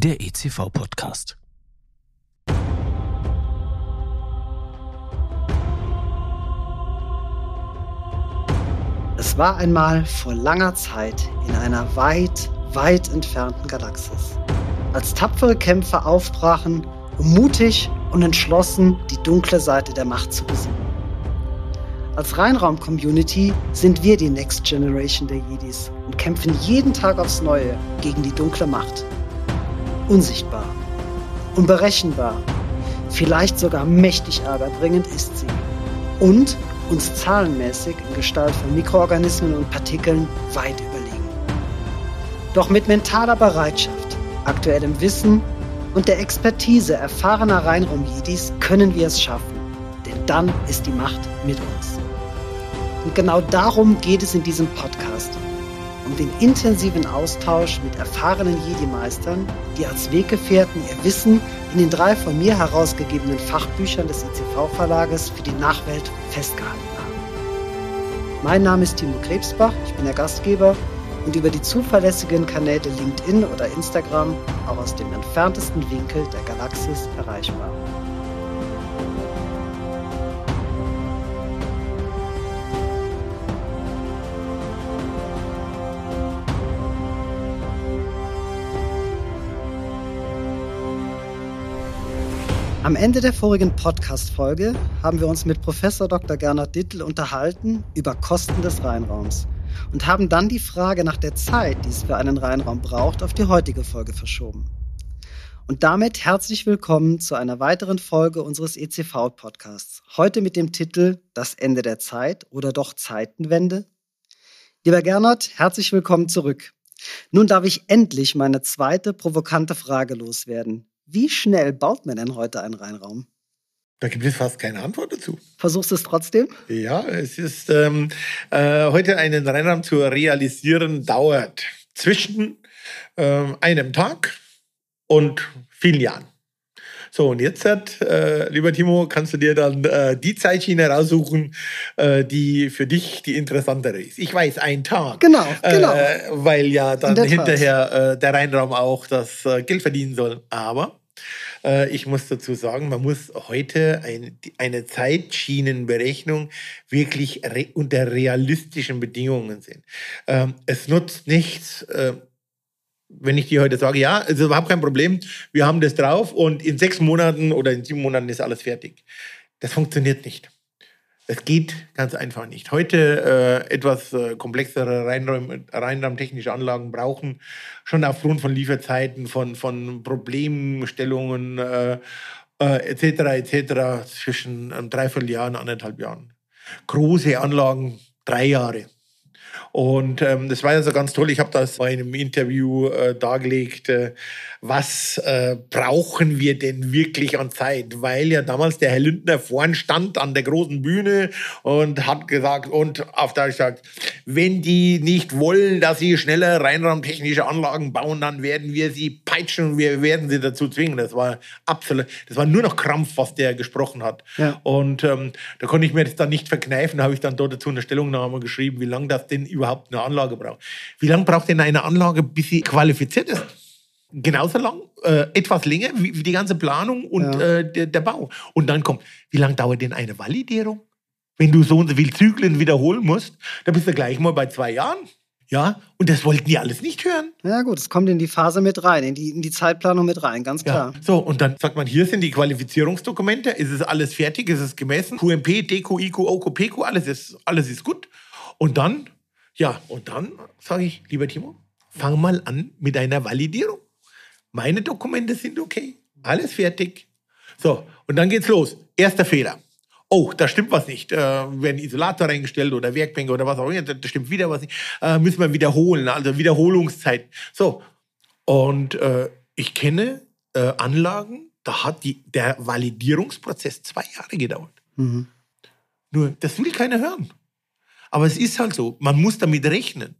der ECV-Podcast. Es war einmal vor langer Zeit in einer weit, weit entfernten Galaxis, als tapfere Kämpfer aufbrachen, um mutig und entschlossen die dunkle Seite der Macht zu besiegen. Als Reinraum-Community sind wir die Next Generation der Jedis und kämpfen jeden Tag aufs Neue gegen die dunkle Macht. Unsichtbar, unberechenbar, vielleicht sogar mächtig ärgerbringend ist sie. Und uns zahlenmäßig in Gestalt von Mikroorganismen und Partikeln weit überlegen. Doch mit mentaler Bereitschaft, aktuellem Wissen und der Expertise erfahrener Reinraum-Jedis können wir es schaffen. Denn dann ist die Macht mit uns. Und genau darum geht es in diesem Podcast. Um den intensiven Austausch mit erfahrenen Jedi-Meistern, die als Weggefährten ihr Wissen in den drei von mir herausgegebenen Fachbüchern des ICV-Verlages für die Nachwelt festgehalten haben. Mein Name ist Timo Krebsbach, ich bin der Gastgeber und über die zuverlässigen Kanäle LinkedIn oder Instagram auch aus dem entferntesten Winkel der Galaxis erreichbar. Am Ende der vorigen Podcast-Folge haben wir uns mit Professor Dr. Gernot Dittel unterhalten über Kosten des Reinraums und haben dann die Frage nach der Zeit, die es für einen Reinraum braucht, auf die heutige Folge verschoben. Und damit herzlich willkommen zu einer weiteren Folge unseres ECV-Podcasts. Heute mit dem Titel Das Ende der Zeit oder doch Zeitenwende. Lieber Gernot, herzlich willkommen zurück. Nun darf ich endlich meine zweite provokante Frage loswerden. Wie schnell baut man denn heute einen Reinraum? Da gibt es fast keine Antwort dazu. Versuchst du es trotzdem? Ja, es ist ähm, äh, heute einen Reinraum zu realisieren, dauert zwischen ähm, einem Tag und vielen Jahren. So, und jetzt, äh, lieber Timo, kannst du dir dann äh, die Zeitschiene raussuchen, äh, die für dich die interessantere ist. Ich weiß, ein Tag. Genau, genau. Äh, weil ja dann hinterher äh, der Reinraum auch das äh, Geld verdienen soll. Aber ich muss dazu sagen, man muss heute ein, eine Zeitschienenberechnung wirklich unter realistischen Bedingungen sehen. Ähm, es nutzt nichts, äh, wenn ich dir heute sage, ja, es ist überhaupt kein Problem, wir haben das drauf und in sechs Monaten oder in sieben Monaten ist alles fertig. Das funktioniert nicht. Es geht ganz einfach nicht. Heute äh, etwas äh, komplexere Reinraum, reinraumtechnische Anlagen brauchen, schon aufgrund von Lieferzeiten, von, von Problemstellungen äh, etc. etc. zwischen einem Dreivierteljahr und anderthalb Jahren. Große Anlagen, drei Jahre. Und ähm, das war ja so ganz toll. Ich habe das bei einem Interview äh, dargelegt. Äh, was äh, brauchen wir denn wirklich an Zeit? Weil ja damals der Herr Lindner vorn stand an der großen Bühne und hat gesagt, und auf Deutsch gesagt, wenn die nicht wollen, dass sie schneller reinraumtechnische Anlagen bauen, dann werden wir sie peitschen und wir werden sie dazu zwingen. Das war absolut, das war nur noch Krampf, was der gesprochen hat. Ja. Und ähm, da konnte ich mir das dann nicht verkneifen, da habe ich dann dort dazu eine Stellungnahme geschrieben, wie lange das denn überhaupt eine Anlage braucht. Wie lange braucht denn eine Anlage, bis sie qualifiziert ist? genauso lang, äh, etwas länger wie, wie, die ganze Planung und ja. äh, der, der, Bau. Und dann kommt, wie lange dauert denn eine Validierung? Wenn du so und so viele Zyklen wiederholen musst, dann bist du gleich mal bei zwei Jahren. Ja, und das wollten die alles nicht hören. Ja, gut, es kommt in die Phase mit rein, in die, in die Zeitplanung mit rein, ganz klar. Ja, so, und dann sagt man, hier sind die Qualifizierungsdokumente, ist es alles fertig, ist es gemessen, QMP, DQ, IQ, OQ, PQ, alles ist, alles ist gut. Und dann, ja, und dann sage ich, lieber Timo, fang mal an mit einer Validierung. Meine Dokumente sind okay. Alles fertig. So, und dann geht's los. Erster Fehler. Oh, da stimmt was nicht. Äh, werden Isolator reingestellt oder Werkbänke oder was auch immer, da stimmt wieder was nicht. Äh, müssen wir wiederholen, also Wiederholungszeit. So, und äh, ich kenne äh, Anlagen, da hat die, der Validierungsprozess zwei Jahre gedauert. Mhm. Nur, das will keiner hören. Aber es ist halt so, man muss damit rechnen.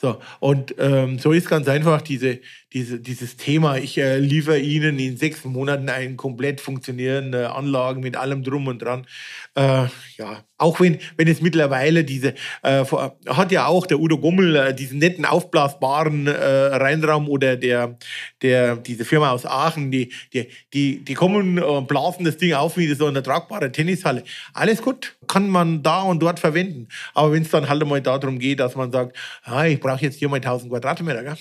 So, und ähm, so ist ganz einfach diese, diese, dieses Thema, ich äh, liefere Ihnen in sechs Monaten eine komplett funktionierende Anlage mit allem drum und dran. Äh, ja, auch wenn, wenn es mittlerweile diese, äh, hat ja auch der Udo Gummel äh, diesen netten aufblasbaren äh, Reinraum oder der, der, diese Firma aus Aachen, die, die, die, die kommen und blasen das Ding auf wie so eine tragbare Tennishalle. Alles gut, kann man da und dort verwenden. Aber wenn es dann halt einmal darum geht, dass man sagt, ah, ich brauche jetzt hier mal 1000 Quadratmeter, gell?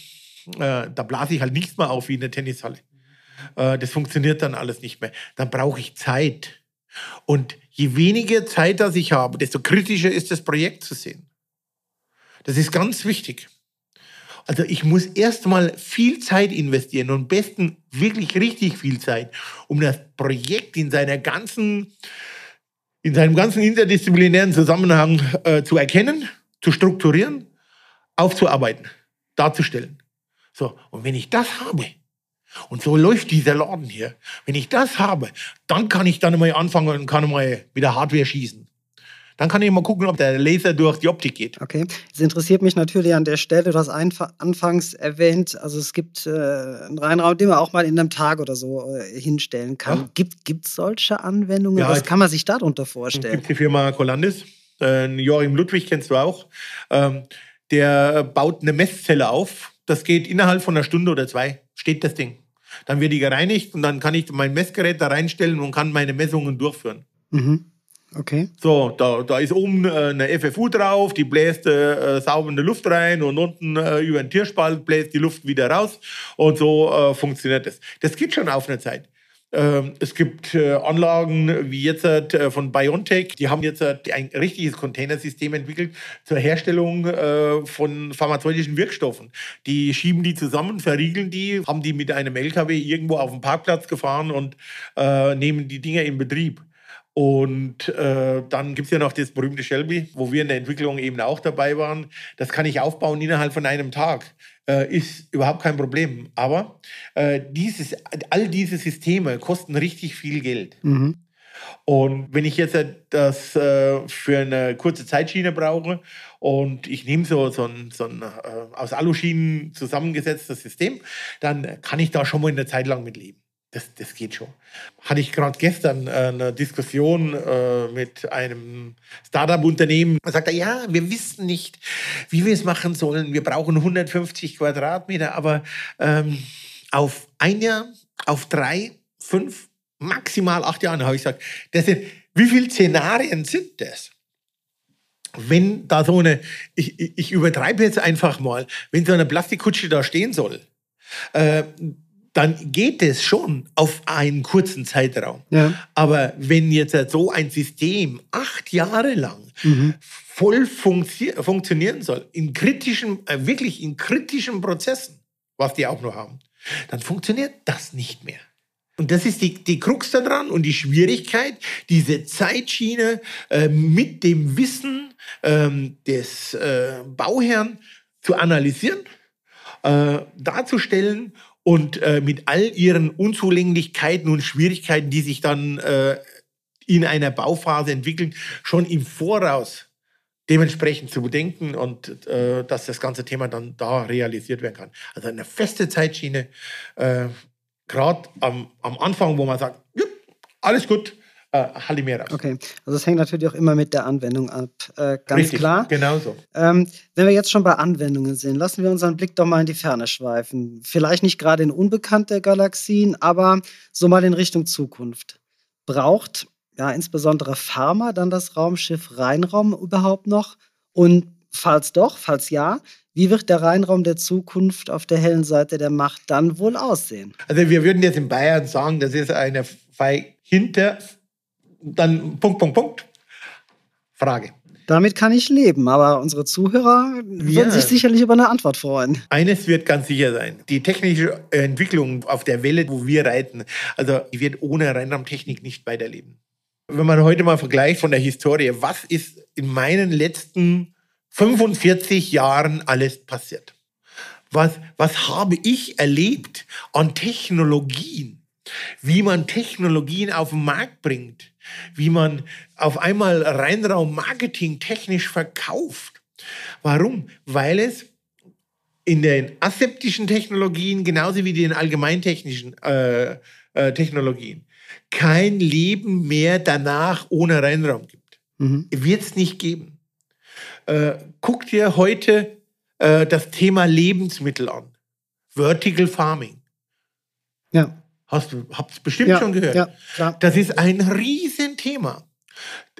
Äh, da blase ich halt nichts mehr auf wie in der Tennishalle. Äh, das funktioniert dann alles nicht mehr. Dann brauche ich Zeit. Und je weniger Zeit das ich habe, desto kritischer ist das Projekt zu sehen. Das ist ganz wichtig. Also ich muss erstmal viel Zeit investieren und am besten wirklich richtig viel Zeit, um das Projekt in seiner ganzen, in seinem ganzen interdisziplinären Zusammenhang äh, zu erkennen, zu strukturieren, aufzuarbeiten, darzustellen. So, und wenn ich das habe, und so läuft dieser Laden hier, wenn ich das habe, dann kann ich dann mal anfangen und kann mal wieder Hardware schießen. Dann kann ich mal gucken, ob der Laser durch die Optik geht. Okay. Es interessiert mich natürlich an der Stelle, du hast anfangs erwähnt, also es gibt äh, einen Reinraum, den man auch mal in einem Tag oder so äh, hinstellen kann. Ja. Gibt es solche Anwendungen? Ja, Was kann man sich darunter vorstellen? Es gibt die Firma Colandis, äh, Joachim Ludwig kennst du auch. Ähm, der baut eine Messzelle auf das geht innerhalb von einer Stunde oder zwei, steht das Ding. Dann wird die gereinigt und dann kann ich mein Messgerät da reinstellen und kann meine Messungen durchführen. Mhm. Okay. So, da, da ist oben äh, eine FFU drauf, die bläst äh, saubere Luft rein und unten äh, über den Tierspalt bläst die Luft wieder raus und so äh, funktioniert das. Das geht schon auf eine Zeit. Ähm, es gibt äh, Anlagen wie jetzt äh, von BioNTech, die haben jetzt äh, ein richtiges Containersystem entwickelt zur Herstellung von pharmazeutischen Wirkstoffen. Die schieben die zusammen, verriegeln die, haben die mit einem LKW irgendwo auf dem Parkplatz gefahren und nehmen die Dinger in Betrieb. Und äh, dann gibt es ja noch das berühmte Shelby, wo wir in der Entwicklung eben auch dabei waren. Das kann ich aufbauen innerhalb von einem Tag äh, ist überhaupt kein Problem. Aber äh, dieses, all diese Systeme kosten richtig viel Geld. Mhm. Und wenn ich jetzt das äh, für eine kurze Zeitschiene brauche und ich nehme so, so ein, so ein äh, aus Aluschienen zusammengesetztes System, dann kann ich da schon mal eine Zeit lang mitleben das, das geht schon. Hatte ich gerade gestern äh, eine Diskussion äh, mit einem Startup-Unternehmen. Da sagt er, ja, wir wissen nicht, wie wir es machen sollen. Wir brauchen 150 Quadratmeter, aber ähm, auf ein Jahr, auf drei, fünf, maximal acht Jahre, habe ich gesagt, das sind, wie viele Szenarien sind das? Wenn da so eine, ich, ich übertreibe jetzt einfach mal, wenn so eine Plastikkutsche da stehen soll, äh, dann geht es schon auf einen kurzen Zeitraum. Ja. Aber wenn jetzt so ein System acht Jahre lang mhm. voll funktio funktionieren soll, in kritischen, äh, wirklich in kritischen Prozessen, was die auch noch haben, dann funktioniert das nicht mehr. Und das ist die, die Krux daran und die Schwierigkeit, diese Zeitschiene äh, mit dem Wissen ähm, des äh, Bauherrn zu analysieren, äh, darzustellen und äh, mit all ihren Unzulänglichkeiten und Schwierigkeiten, die sich dann äh, in einer Bauphase entwickeln, schon im Voraus dementsprechend zu bedenken und äh, dass das ganze Thema dann da realisiert werden kann. Also eine feste Zeitschiene, äh, gerade am, am Anfang, wo man sagt, alles gut, äh, Halimera. Okay, also es hängt natürlich auch immer mit der Anwendung ab, äh, ganz Richtig, klar. Genau so. Ähm, wenn wir jetzt schon bei Anwendungen sind, lassen wir unseren Blick doch mal in die Ferne schweifen. Vielleicht nicht gerade in unbekannte Galaxien, aber so mal in Richtung Zukunft. Braucht ja insbesondere Pharma dann das Raumschiff Rheinraum überhaupt noch? Und falls doch, falls ja, wie wird der Rheinraum der Zukunft auf der hellen Seite der Macht dann wohl aussehen? Also wir würden jetzt in Bayern sagen, das ist eine hinter dann Punkt, Punkt, Punkt. Frage. Damit kann ich leben, aber unsere Zuhörer ja. würden sich sicherlich über eine Antwort freuen. Eines wird ganz sicher sein. Die technische Entwicklung auf der Welle, wo wir reiten, also die wird ohne Reinraumtechnik nicht weiterleben. Wenn man heute mal vergleicht von der Historie, was ist in meinen letzten 45 Jahren alles passiert? Was, was habe ich erlebt an Technologien? Wie man Technologien auf den Markt bringt? Wie man auf einmal Reinraum Marketing technisch verkauft. Warum? Weil es in den aseptischen Technologien genauso wie den allgemeintechnischen äh, äh, Technologien kein Leben mehr danach ohne Reinraum gibt. Mhm. Wird es nicht geben. Äh, guck dir heute äh, das Thema Lebensmittel an. Vertical Farming. Ja. Hast du hab's bestimmt ja, schon gehört. Ja, klar. Das ist ein Riesenthema.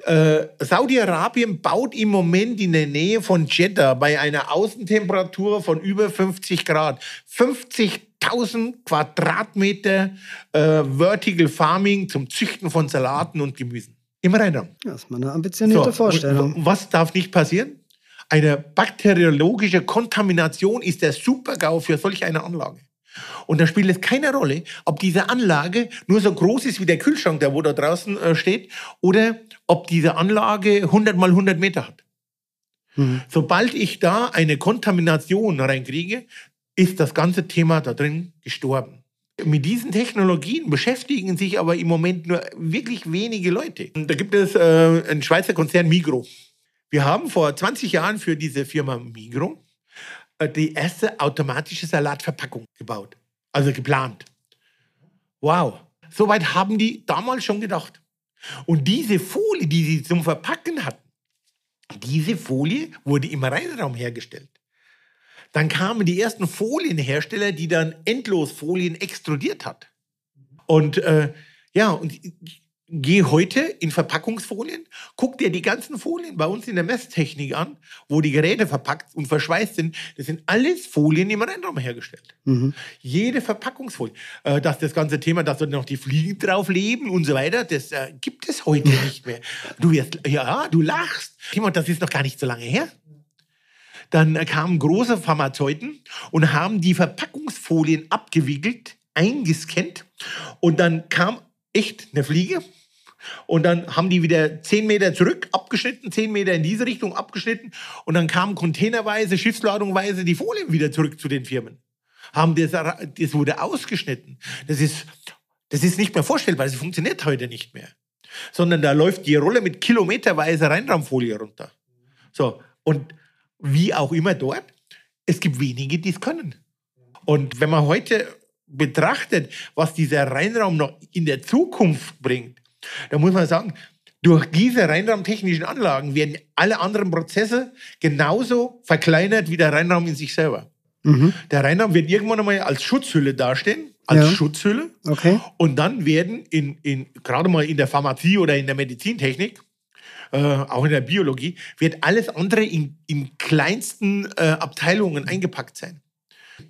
Äh, Saudi-Arabien baut im Moment in der Nähe von Jeddah bei einer Außentemperatur von über 50 Grad 50.000 Quadratmeter äh, Vertical Farming zum Züchten von Salaten und Gemüsen. Im Rheinraum. Das ist mal eine ambitionierte so, Vorstellung. Was darf nicht passieren? Eine bakteriologische Kontamination ist der Supergau für solch eine Anlage. Und da spielt es keine Rolle, ob diese Anlage nur so groß ist wie der Kühlschrank, der wo da draußen äh, steht, oder ob diese Anlage 100 mal 100 Meter hat. Mhm. Sobald ich da eine Kontamination reinkriege, ist das ganze Thema da drin gestorben. Mit diesen Technologien beschäftigen sich aber im Moment nur wirklich wenige Leute. Da gibt es äh, einen Schweizer Konzern Migro. Wir haben vor 20 Jahren für diese Firma Migro die erste automatische Salatverpackung gebaut, also geplant. Wow, soweit haben die damals schon gedacht. Und diese Folie, die sie zum Verpacken hatten, diese Folie wurde im Reinraum hergestellt. Dann kamen die ersten Folienhersteller, die dann Endlosfolien extrudiert hat. Und äh, ja, und Geh heute in Verpackungsfolien, guck dir die ganzen Folien bei uns in der Messtechnik an, wo die Geräte verpackt und verschweißt sind. Das sind alles Folien im Rennraum hergestellt. Mhm. Jede Verpackungsfolie. Äh, dass das ganze Thema, dass da noch die Fliegen drauf leben und so weiter, das äh, gibt es heute nicht mehr. Du wirst, ja, du lachst. Timon, das ist noch gar nicht so lange her. Dann kamen große Pharmazeuten und haben die Verpackungsfolien abgewickelt, eingescannt und dann kam echt eine Fliege. Und dann haben die wieder zehn Meter zurück abgeschnitten, zehn Meter in diese Richtung abgeschnitten. Und dann kamen containerweise, schiffsladungweise die Folien wieder zurück zu den Firmen. Haben das, das wurde ausgeschnitten. Das ist, das ist nicht mehr vorstellbar. Das funktioniert heute nicht mehr. Sondern da läuft die Rolle mit kilometerweise Reinraumfolie runter. So. Und wie auch immer dort, es gibt wenige, die es können. Und wenn man heute betrachtet, was dieser Reinraum noch in der Zukunft bringt, da muss man sagen, durch diese reinraumtechnischen Anlagen werden alle anderen Prozesse genauso verkleinert wie der Reinraum in sich selber. Mhm. Der Reinraum wird irgendwann einmal als Schutzhülle dastehen, als ja. Schutzhülle. Okay. Und dann werden in, in, gerade mal in der Pharmazie oder in der Medizintechnik, äh, auch in der Biologie, wird alles andere in, in kleinsten äh, Abteilungen eingepackt sein.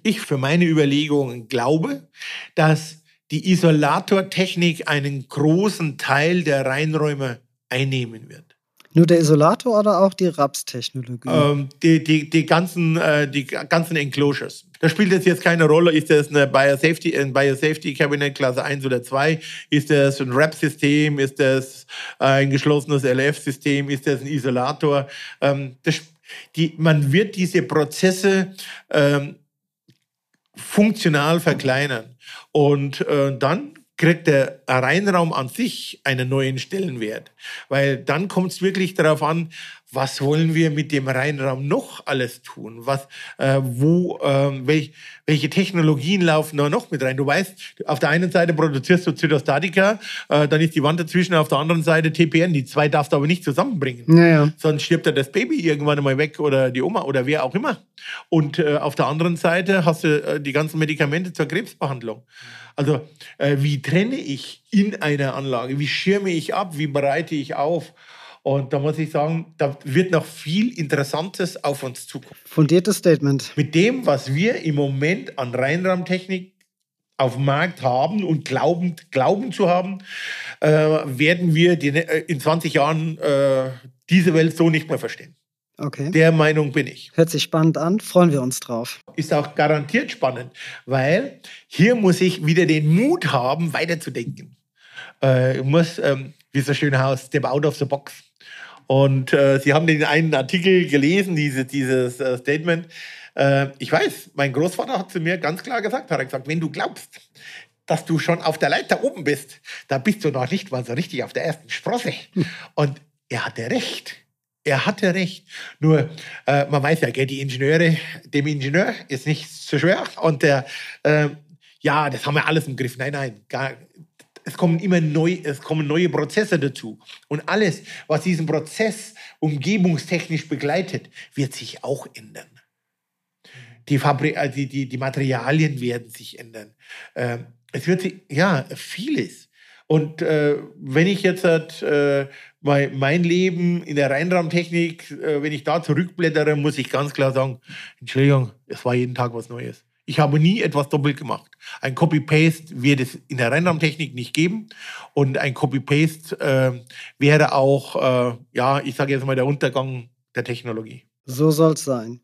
Ich für meine Überlegungen glaube, dass die Isolatortechnik einen großen Teil der Reinräume einnehmen wird. Nur der Isolator oder auch die RAPS-Technologie? Ähm, die, die, die, ganzen, äh, die ganzen Enclosures. Da spielt es jetzt keine Rolle, ist das eine Biosafety, ein Biosafety Cabinet Klasse 1 oder 2? Ist das ein RAP-System? Ist das ein geschlossenes LF-System? Ist das ein Isolator? Ähm, das, die, man wird diese Prozesse ähm, funktional verkleinern. Und äh, dann kriegt der Reinraum an sich einen neuen Stellenwert. Weil dann kommt es wirklich darauf an, was wollen wir mit dem Reinraum noch alles tun? Was, äh, wo, äh, welch, welche Technologien laufen da noch mit rein? Du weißt, auf der einen Seite produzierst du Zytostatika, äh, dann ist die Wand dazwischen, auf der anderen Seite TPN. Die zwei darfst du aber nicht zusammenbringen. Naja. Sonst stirbt ja das Baby irgendwann einmal weg oder die Oma oder wer auch immer. Und äh, auf der anderen Seite hast du äh, die ganzen Medikamente zur Krebsbehandlung. Also, äh, wie trenne ich in einer Anlage? Wie schirme ich ab? Wie bereite ich auf? Und da muss ich sagen, da wird noch viel Interessantes auf uns zukommen. Fundiertes Statement. Mit dem, was wir im Moment an Reinraumtechnik auf dem Markt haben und glauben, glauben zu haben, äh, werden wir die, äh, in 20 Jahren äh, diese Welt so nicht mehr verstehen. Okay. Der Meinung bin ich. Hört sich spannend an, freuen wir uns drauf. Ist auch garantiert spannend, weil hier muss ich wieder den Mut haben, weiterzudenken. Äh, ich muss, ähm, wie so schön heißt, step out of the box. Und äh, Sie haben den einen Artikel gelesen, diese, dieses äh, Statement. Äh, ich weiß, mein Großvater hat zu mir ganz klar gesagt, hat er gesagt, wenn du glaubst, dass du schon auf der Leiter oben bist, da bist du noch nicht mal so richtig auf der ersten Sprosse. Hm. Und er hatte recht. Er hatte recht. Nur, äh, man weiß ja, gell, die Ingenieure, dem Ingenieur ist nicht so schwer. Und der, äh, ja, das haben wir alles im Griff. Nein, nein, gar, es kommen immer neu, es kommen neue Prozesse dazu. Und alles, was diesen Prozess umgebungstechnisch begleitet, wird sich auch ändern. Die, Fabri äh, die, die, die Materialien werden sich ändern. Äh, es wird sich, ja, vieles. Und äh, wenn ich jetzt äh, mein, mein Leben in der Reinraumtechnik, äh, wenn ich da zurückblättere, muss ich ganz klar sagen, Entschuldigung, es war jeden Tag was Neues. Ich habe nie etwas doppelt gemacht. Ein Copy-Paste wird es in der Reinraumtechnik nicht geben. Und ein Copy-Paste äh, wäre auch, äh, ja, ich sage jetzt mal, der Untergang der Technologie. So soll es sein.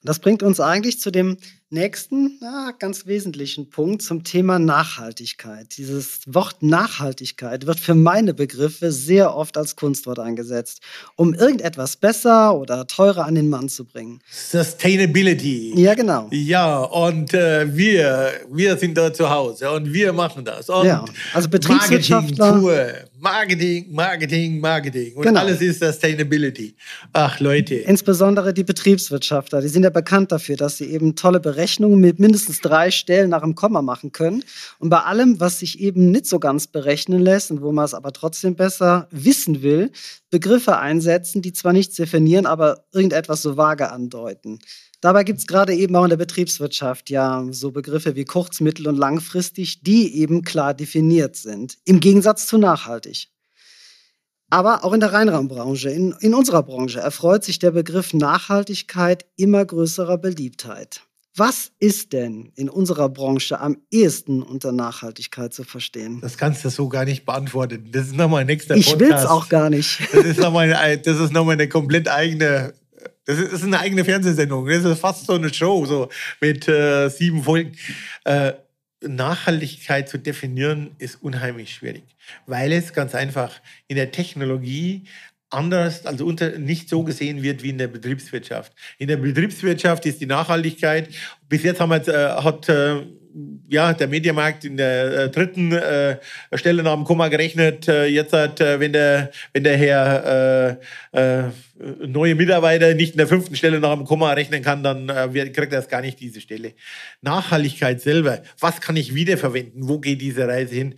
Und das bringt uns eigentlich zu dem nächsten, ja, ganz wesentlichen Punkt zum Thema Nachhaltigkeit. Dieses Wort Nachhaltigkeit wird für meine Begriffe sehr oft als Kunstwort eingesetzt, um irgendetwas besser oder teurer an den Mann zu bringen. Sustainability. Ja, genau. Ja, und äh, wir, wir sind da zu Hause und wir machen das. Und ja, also Betriebswirtschaftler. Marketing, Marketing, Marketing. Und genau. alles ist Sustainability. Ach, Leute. Insbesondere die Betriebswirtschaftler, die sind ja bekannt dafür, dass sie eben tolle Berechnungen Berechnungen mit mindestens drei Stellen nach dem Komma machen können. Und bei allem, was sich eben nicht so ganz berechnen lässt und wo man es aber trotzdem besser wissen will, Begriffe einsetzen, die zwar nichts definieren, aber irgendetwas so vage andeuten. Dabei gibt es gerade eben auch in der Betriebswirtschaft ja so Begriffe wie kurz-, mittel- und langfristig, die eben klar definiert sind, im Gegensatz zu nachhaltig. Aber auch in der Reinraumbranche, in, in unserer Branche, erfreut sich der Begriff Nachhaltigkeit immer größerer Beliebtheit. Was ist denn in unserer Branche am ehesten unter Nachhaltigkeit zu verstehen? Das kannst du so gar nicht beantworten. Das ist nochmal ein nächster ich Podcast. Ich will es auch gar nicht. Das ist nochmal eine, noch eine komplett eigene das ist, eine eigene Fernsehsendung. Das ist fast so eine Show, so mit äh, sieben Folgen. Äh, Nachhaltigkeit zu definieren ist unheimlich schwierig, weil es ganz einfach in der Technologie anders, also unter, nicht so gesehen wird wie in der Betriebswirtschaft. In der Betriebswirtschaft ist die Nachhaltigkeit, bis jetzt haben wir, äh, hat äh, ja, der Mediamarkt in der äh, dritten äh, Stelle nach dem Komma gerechnet. Äh, jetzt hat, äh, wenn der, wenn der Herr äh, äh, neue Mitarbeiter nicht in der fünften Stelle nach dem Komma rechnen kann, dann kriegt er es gar nicht diese Stelle. Nachhaltigkeit selber. Was kann ich wiederverwenden? Wo geht diese Reise hin?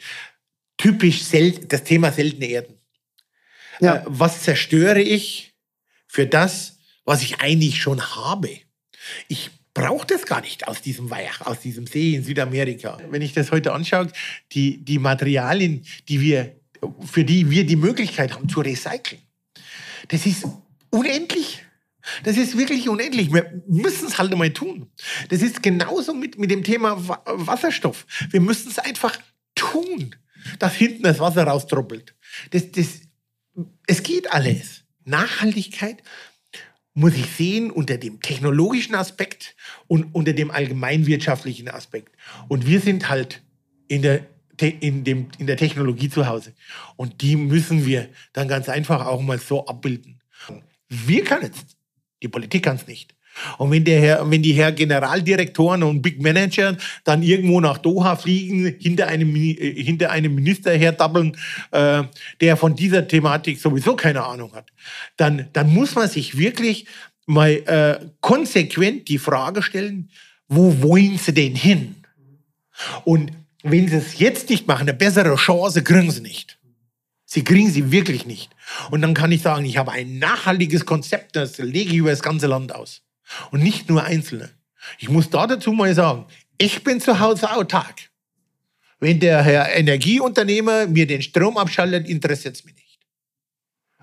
Typisch das Thema seltene Erden. Ja. Was zerstöre ich für das, was ich eigentlich schon habe? Ich brauche das gar nicht aus diesem Weich, aus diesem See in Südamerika. Wenn ich das heute anschaue, die, die Materialien, die wir, für die wir die Möglichkeit haben zu recyceln, das ist unendlich. Das ist wirklich unendlich. Wir müssen es halt einmal tun. Das ist genauso mit, mit dem Thema Wasserstoff. Wir müssen es einfach tun, dass hinten das Wasser raustroppelt. Das, das, es geht alles. Nachhaltigkeit muss ich sehen unter dem technologischen Aspekt und unter dem allgemeinwirtschaftlichen Aspekt. Und wir sind halt in der, in, dem, in der Technologie zu Hause. Und die müssen wir dann ganz einfach auch mal so abbilden. Wir können es, die Politik kann es nicht. Und wenn, der Herr, wenn die Herr Generaldirektoren und Big Manager dann irgendwo nach Doha fliegen, hinter einem, äh, hinter einem Minister herdabbeln, äh, der von dieser Thematik sowieso keine Ahnung hat, dann, dann muss man sich wirklich mal äh, konsequent die Frage stellen, wo wollen sie denn hin? Und wenn sie es jetzt nicht machen, eine bessere Chance kriegen sie nicht. Sie kriegen sie wirklich nicht. Und dann kann ich sagen, ich habe ein nachhaltiges Konzept, das lege ich über das ganze Land aus. Und nicht nur Einzelne. Ich muss da dazu mal sagen, ich bin zu Hause autark. Wenn der Herr Energieunternehmer mir den Strom abschaltet, interessiert es mich nicht.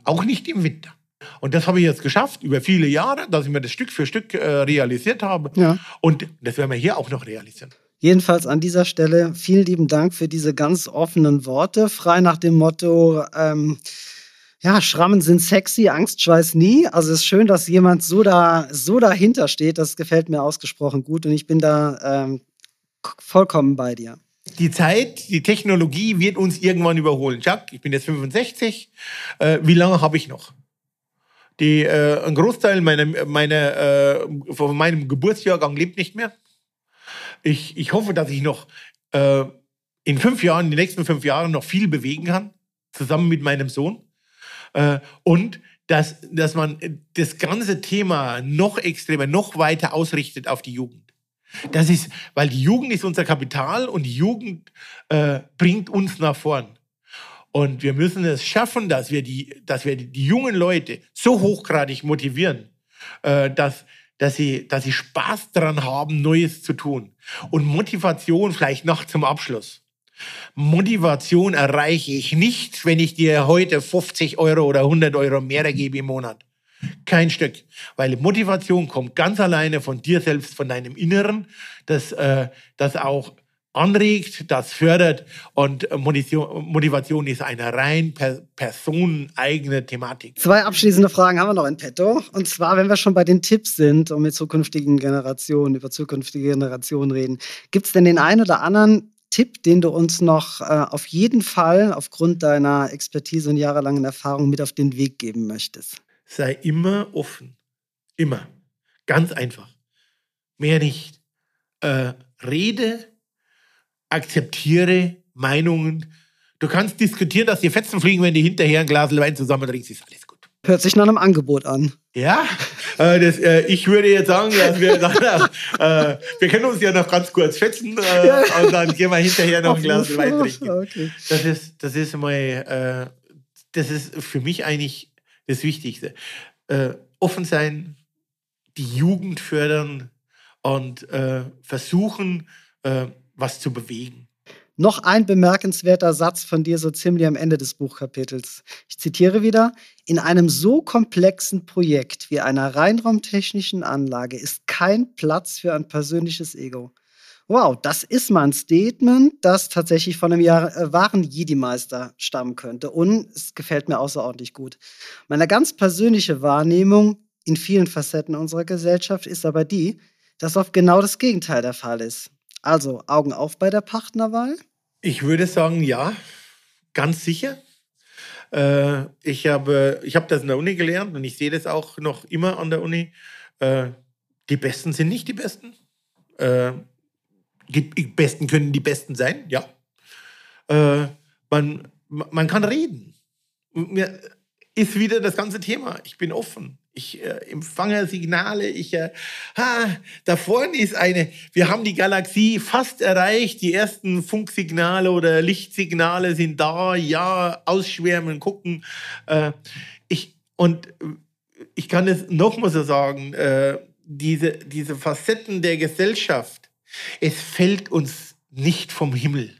Auch nicht im Winter. Und das habe ich jetzt geschafft über viele Jahre, dass ich mir das Stück für Stück äh, realisiert habe. Ja. Und das werden wir hier auch noch realisieren. Jedenfalls an dieser Stelle vielen lieben Dank für diese ganz offenen Worte, frei nach dem Motto, ähm, ja, Schrammen sind sexy, Angst schweiß nie. Also es ist schön, dass jemand so da so dahinter steht. Das gefällt mir ausgesprochen gut und ich bin da ähm, vollkommen bei dir. Die Zeit, die Technologie wird uns irgendwann überholen. Jack, ich bin jetzt 65. Äh, wie lange habe ich noch? Die, äh, ein Großteil meiner, meiner, äh, von meinem Geburtsjahrgang lebt nicht mehr. Ich, ich hoffe, dass ich noch äh, in fünf Jahren, in den nächsten fünf Jahren noch viel bewegen kann, zusammen mit meinem Sohn. Äh, und dass, dass man das ganze Thema noch extremer, noch weiter ausrichtet auf die Jugend. Das ist, weil die Jugend ist unser Kapital und die Jugend äh, bringt uns nach vorn. Und wir müssen es schaffen, dass wir die, dass wir die jungen Leute so hochgradig motivieren, äh, dass, dass, sie, dass sie Spaß daran haben, Neues zu tun. Und Motivation vielleicht noch zum Abschluss. Motivation erreiche ich nicht, wenn ich dir heute 50 Euro oder 100 Euro mehr gebe im Monat. Kein Stück. Weil Motivation kommt ganz alleine von dir selbst, von deinem Inneren, das, äh, das auch anregt, das fördert und Motivation ist eine rein personeneigene Thematik. Zwei abschließende Fragen haben wir noch in petto. Und zwar, wenn wir schon bei den Tipps sind und mit zukünftigen Generationen, über zukünftige Generationen reden, gibt es denn den einen oder anderen Tipp, den du uns noch äh, auf jeden Fall aufgrund deiner Expertise und jahrelangen Erfahrung mit auf den Weg geben möchtest? Sei immer offen. Immer. Ganz einfach. Mehr nicht. Äh, rede, akzeptiere Meinungen. Du kannst diskutieren, dass die Fetzen fliegen, wenn du hinterher ein Glas Wein zusammen trinkst, ist alles gut. Hört sich nach einem Angebot an. Ja, äh, das, äh, ich würde jetzt sagen, dass wir dann, äh, wir können uns ja noch ganz kurz fetzen äh, und dann gehen wir hinterher noch ein Glas Wein trinken. Okay. Das ist, das ist mal, äh, das ist für mich eigentlich das Wichtigste. Äh, offen sein, die Jugend fördern und versuchen, was zu bewegen. Noch ein bemerkenswerter Satz von dir so ziemlich am Ende des Buchkapitels. Ich zitiere wieder, in einem so komplexen Projekt wie einer reinraumtechnischen Anlage ist kein Platz für ein persönliches Ego. Wow, das ist mal ein Statement, das tatsächlich von einem Jahr, äh, wahren Jedi-Meister stammen könnte. Und es gefällt mir außerordentlich gut. Meine ganz persönliche Wahrnehmung in vielen Facetten unserer Gesellschaft ist aber die, dass oft genau das Gegenteil der Fall ist. Also Augen auf bei der Partnerwahl? Ich würde sagen, ja, ganz sicher. Äh, ich habe ich hab das in der Uni gelernt und ich sehe das auch noch immer an der Uni. Äh, die Besten sind nicht die Besten. Äh, die Besten können die Besten sein, ja. Äh, man, man kann reden. Ist wieder das ganze Thema. Ich bin offen. Ich äh, empfange Signale, ich, äh, ha, da vorne ist eine, wir haben die Galaxie fast erreicht, die ersten Funksignale oder Lichtsignale sind da, ja, ausschwärmen, gucken. Äh, ich, und ich kann es nochmal so sagen, äh, diese, diese Facetten der Gesellschaft, es fällt uns nicht vom Himmel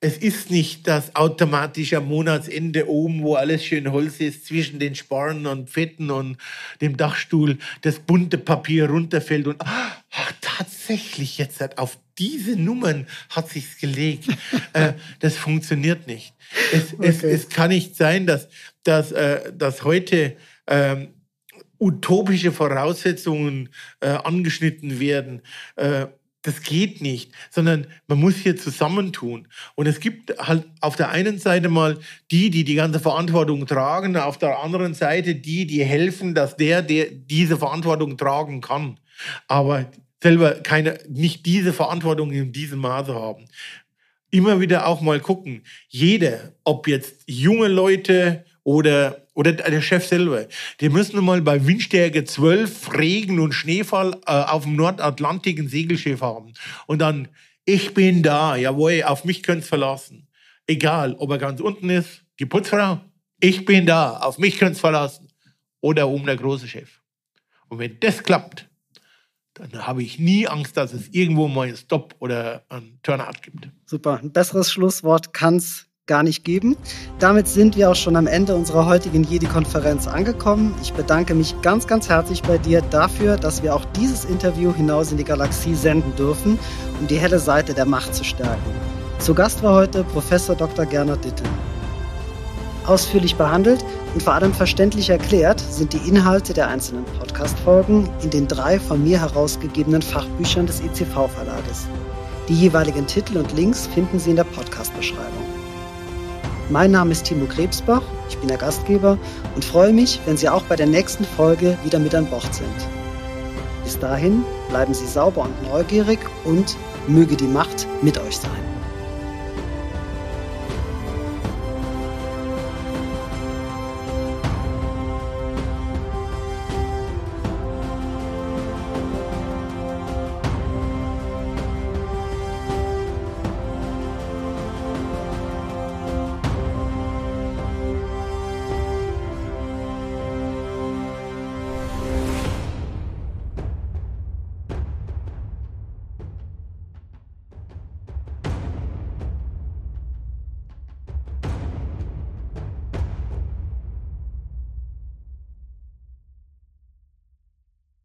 es ist nicht das automatische Monatsende oben, wo alles schön Holz ist, zwischen den Sparren und Fetten und dem Dachstuhl, das bunte Papier runterfällt und ach, tatsächlich jetzt auf diese Nummern hat sich's gelegt. äh, das funktioniert nicht. Es, okay. es, es, kann nicht sein, dass, dass, äh, dass heute ähm, utopische Voraussetzungen äh, angeschnitten werden. Das geht nicht, sondern man muss hier zusammentun. Und es gibt halt auf der einen Seite mal die, die die ganze Verantwortung tragen, auf der anderen Seite die, die helfen, dass der, der diese Verantwortung tragen kann, aber selber keine, nicht diese Verantwortung in diesem Maße haben. Immer wieder auch mal gucken, jeder, ob jetzt junge Leute oder oder der Chef selber. Die müssen mal bei Windstärke 12 Regen und Schneefall äh, auf dem Nordatlantik ein Segelschiff haben. Und dann, ich bin da, jawohl, auf mich könnt's verlassen. Egal, ob er ganz unten ist, die Putzfrau, ich bin da, auf mich könnt's verlassen. Oder oben der große Chef. Und wenn das klappt, dann habe ich nie Angst, dass es irgendwo mal einen Stop oder einen Turnout gibt. Super. Ein besseres Schlusswort kann es gar nicht geben. Damit sind wir auch schon am Ende unserer heutigen Jedi-Konferenz angekommen. Ich bedanke mich ganz, ganz herzlich bei dir dafür, dass wir auch dieses Interview hinaus in die Galaxie senden dürfen, um die helle Seite der Macht zu stärken. Zu Gast war heute Professor Dr. Gernot Dittel. Ausführlich behandelt und vor allem verständlich erklärt sind die Inhalte der einzelnen Podcast-Folgen in den drei von mir herausgegebenen Fachbüchern des ICV-Verlages. Die jeweiligen Titel und Links finden Sie in der Podcast-Beschreibung. Mein Name ist Timo Krebsbach, ich bin der Gastgeber und freue mich, wenn Sie auch bei der nächsten Folge wieder mit an Bord sind. Bis dahin bleiben Sie sauber und neugierig und möge die Macht mit euch sein.